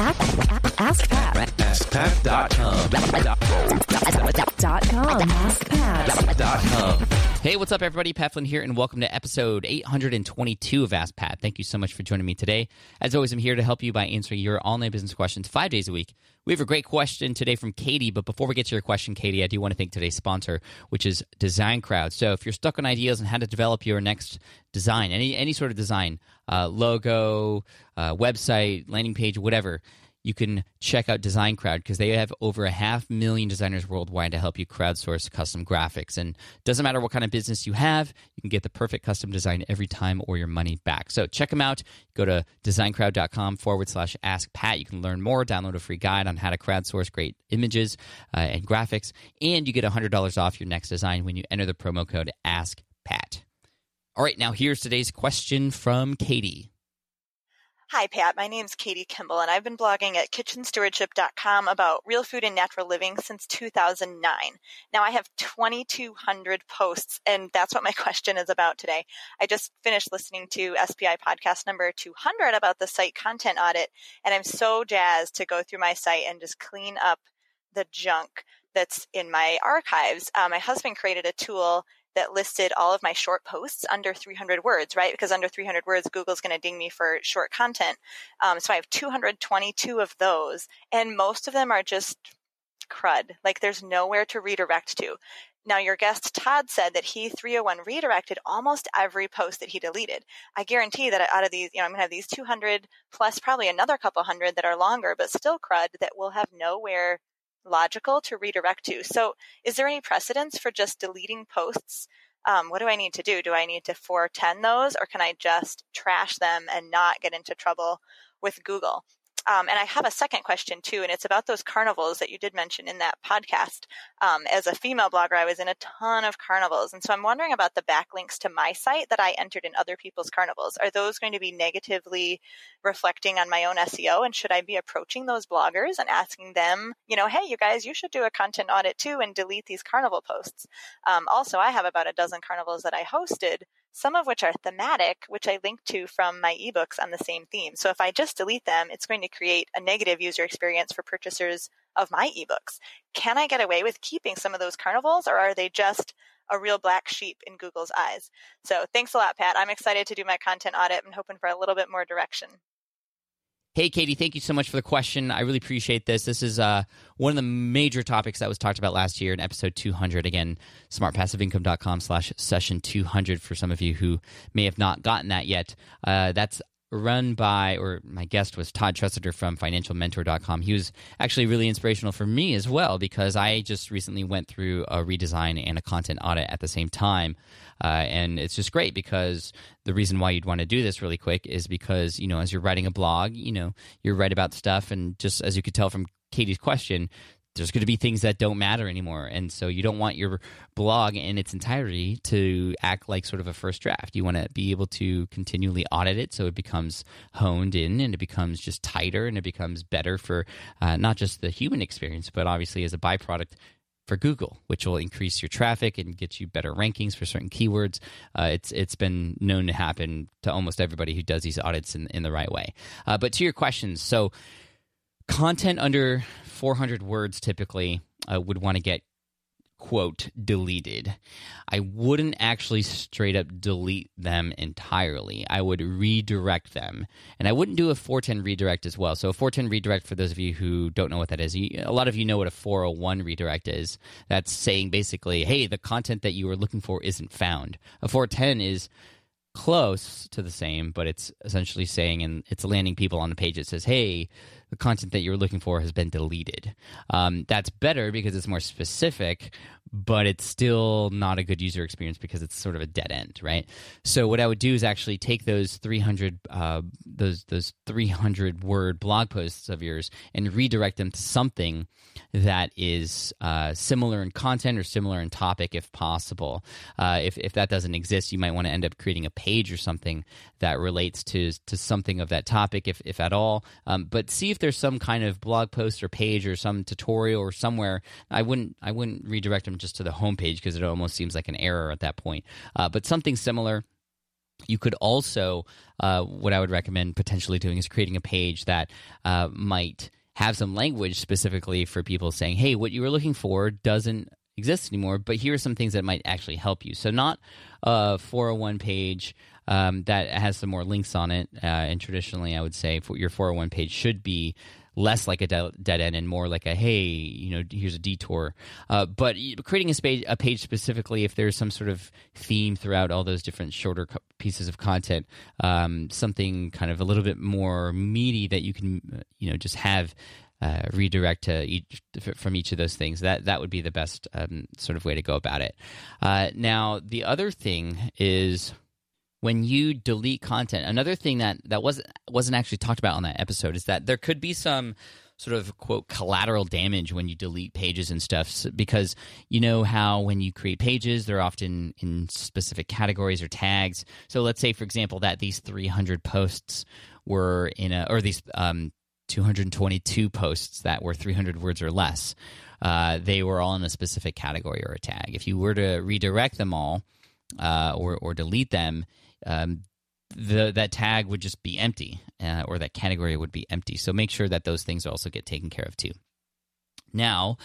Ask com. Ask Pat. Dot com. Hey, what's up, everybody? Pat Flynn here, and welcome to episode 822 of Ask Pat. Thank you so much for joining me today. As always, I'm here to help you by answering your online business questions five days a week. We have a great question today from Katie, but before we get to your question, Katie, I do want to thank today's sponsor, which is Design Crowd. So if you're stuck on ideas on how to develop your next design, any any sort of design, uh, logo, uh, website, landing page, whatever, you can check out Design Crowd because they have over a half million designers worldwide to help you crowdsource custom graphics. And doesn't matter what kind of business you have, you can get the perfect custom design every time or your money back. So check them out. Go to designcrowd.com forward slash ask Pat. You can learn more, download a free guide on how to crowdsource great images uh, and graphics, and you get $100 off your next design when you enter the promo code Ask Pat. All right, now here's today's question from Katie. Hi, Pat. My name is Katie Kimball, and I've been blogging at kitchenstewardship.com about real food and natural living since 2009. Now, I have 2,200 posts, and that's what my question is about today. I just finished listening to SPI podcast number 200 about the site content audit, and I'm so jazzed to go through my site and just clean up the junk that's in my archives. Uh, my husband created a tool that listed all of my short posts under 300 words, right? Because under 300 words, Google's going to ding me for short content. Um, so I have 222 of those, and most of them are just crud. Like there's nowhere to redirect to. Now, your guest Todd said that he 301 redirected almost every post that he deleted. I guarantee that out of these, you know, I'm going to have these 200 plus probably another couple hundred that are longer, but still crud that will have nowhere logical to redirect to. So, is there any precedence for just deleting posts? Um, what do I need to do? Do I need to 410 those, or can I just trash them and not get into trouble with Google? Um, and I have a second question too, and it's about those carnivals that you did mention in that podcast. Um, as a female blogger, I was in a ton of carnivals, and so I'm wondering about the backlinks to my site that I entered in other people's carnivals. Are those going to be negatively reflecting on my own SEO? And should I be approaching those bloggers and asking them, you know, hey, you guys, you should do a content audit too and delete these carnival posts? Um, also, I have about a dozen carnivals that I hosted some of which are thematic, which I link to from my ebooks on the same theme. So if I just delete them, it's going to create a negative user experience for purchasers of my ebooks. Can I get away with keeping some of those carnivals or are they just a real black sheep in Google's eyes? So thanks a lot, Pat. I'm excited to do my content audit and hoping for a little bit more direction. Hey, Katie, thank you so much for the question. I really appreciate this. This is uh, one of the major topics that was talked about last year in episode 200. Again, smartpassiveincome.com slash session 200 for some of you who may have not gotten that yet. Uh, that's run by, or my guest was Todd Tresidder from financialmentor.com. He was actually really inspirational for me as well because I just recently went through a redesign and a content audit at the same time. Uh, and it's just great because the reason why you'd want to do this really quick is because, you know, as you're writing a blog, you know, you're right about stuff. And just as you could tell from Katie's question, there's going to be things that don't matter anymore. And so you don't want your blog in its entirety to act like sort of a first draft. You want to be able to continually audit it so it becomes honed in and it becomes just tighter and it becomes better for uh, not just the human experience, but obviously as a byproduct for Google, which will increase your traffic and get you better rankings for certain keywords. Uh, it's it's been known to happen to almost everybody who does these audits in, in the right way. Uh, but to your questions, so content under 400 words typically uh, would want to get quote deleted. I wouldn't actually straight up delete them entirely. I would redirect them. And i wouldn't do a 410 redirect as well. So a 410 redirect for those of you who don't know what that is a lot of you know what a 401 redirect is. That's saying basically hey the content that you were looking for isn't found. A 410 is close to the same, but it's essentially saying, and it's landing people on the page that says, "Hey, the content that you're looking for has been deleted." Um, that's better because it's more specific, but it's still not a good user experience because it's sort of a dead end, right? So what I would do is actually take those 300 uh, those those 300 word blog posts of yours and redirect them to something that is uh, similar in content or similar in topic, if possible. Uh, if if that doesn't exist, you might want to end up creating a page or something that relates to to something of that topic, if if at all. Um, but see if there's some kind of blog post or page or some tutorial or somewhere. I wouldn't I wouldn't redirect them just to the homepage because it almost seems like an error at that point. Uh, but something similar you could also, uh, what I would recommend potentially doing is creating a page that uh, might have some language specifically for people saying, hey, what you were looking for doesn't exist anymore, but here are some things that might actually help you. So, not a 401 page um, that has some more links on it. Uh, and traditionally, I would say for your 401 page should be less like a de- dead end and more like a hey, you know, here's a detour. Uh, but creating a, spa- a page specifically, if there's some sort of theme throughout all those different shorter co- pieces of content, um, something kind of a little bit more meaty that you can, you know, just have. Uh, redirect to each from each of those things. That that would be the best um, sort of way to go about it. Uh, now, the other thing is when you delete content another thing that that wasn't wasn't actually talked about on that episode is that there could be some sort of quote collateral damage when you delete pages and stuff because you know how when you create pages they're often in specific categories or tags. So let's say for example that these 300 posts were in a or these um, 222 posts that were 300 words or less uh, they were all in a specific category or a tag. If you were to redirect them all uh, or, or delete them um, the that tag would just be empty, uh, or that category would be empty. So make sure that those things also get taken care of too. Now,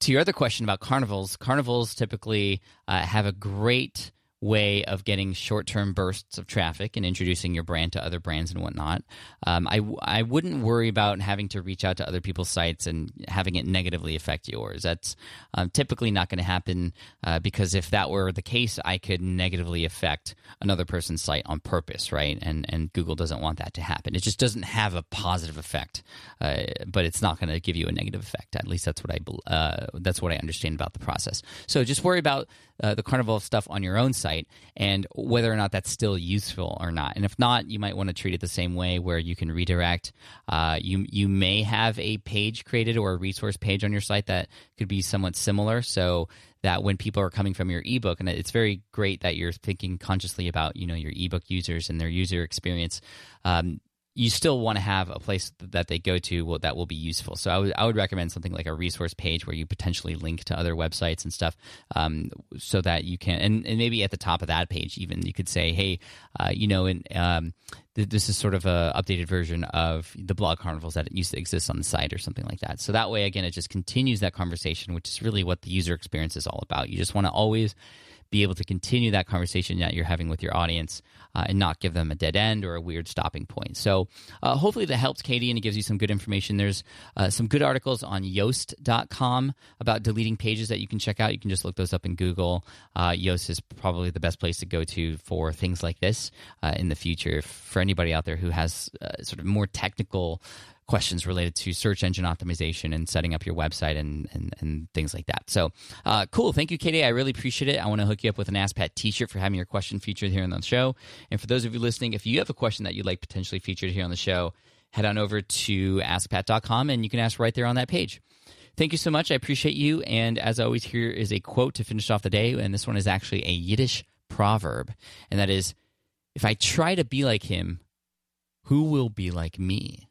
to your other question about carnivals, carnivals typically uh, have a great way of getting short term bursts of traffic and introducing your brand to other brands and whatnot. Um, I, I wouldn't worry about having to reach out to other people's sites and having it negatively affect yours. That's um, typically not going to happen uh, because if that were the case, I could negatively affect another person's site on purpose, right? And, and Google doesn't want that to happen. It just doesn't have a positive effect, uh, but it's not going to give you a negative effect. At least that's what I, uh, that's what I understand about the process. So just worry about uh, the carnival stuff on your own site and whether or not that's still useful or not. And if not, you might want to treat it the same way where you can redirect. Uh, you you may have a page created or a resource page on your site that could be somewhat similar. So that when people are coming from your ebook and it's very great that you're thinking consciously about you know your ebook users and their user experience um, you still want to have a place that they go to that will be useful. So I would, I would recommend something like a resource page where you potentially link to other websites and stuff um, so that you can, and, and, maybe at the top of that page, even you could say, hey, uh, you know, and um, th- this is sort of a updated version of the blog carnivals that used to exist on the site or something like that. So that way, again, it just continues that conversation, which is really what the user experience is all about. You just want to always be able to continue that conversation that you're having with your audience uh, and not give them a dead end or a weird stopping point. So uh, hopefully that helps Katie and it gives you some good information. There's uh, some good articles on Yoast.com about deleting pages that you can check out. You can just look those up in Google. Uh, Yoast is probably the best place to go to for things like this uh, in the future for anybody out there who has uh, sort of more technical questions related to search engine optimization and setting up your website and, and, and things like that. So uh, cool. Thank you, Katie. I really appreciate it. I want to hook you up with an Ask Pat t shirt for having your question featured here on the show. And for those of you listening, if you have a question that you'd like potentially featured here on the show, head on over to askpat.com and you can ask right there on that page. Thank you so much. I appreciate you. And as always, here is a quote to finish off the day. And this one is actually a Yiddish proverb. And that is If I try to be like him, who will be like me?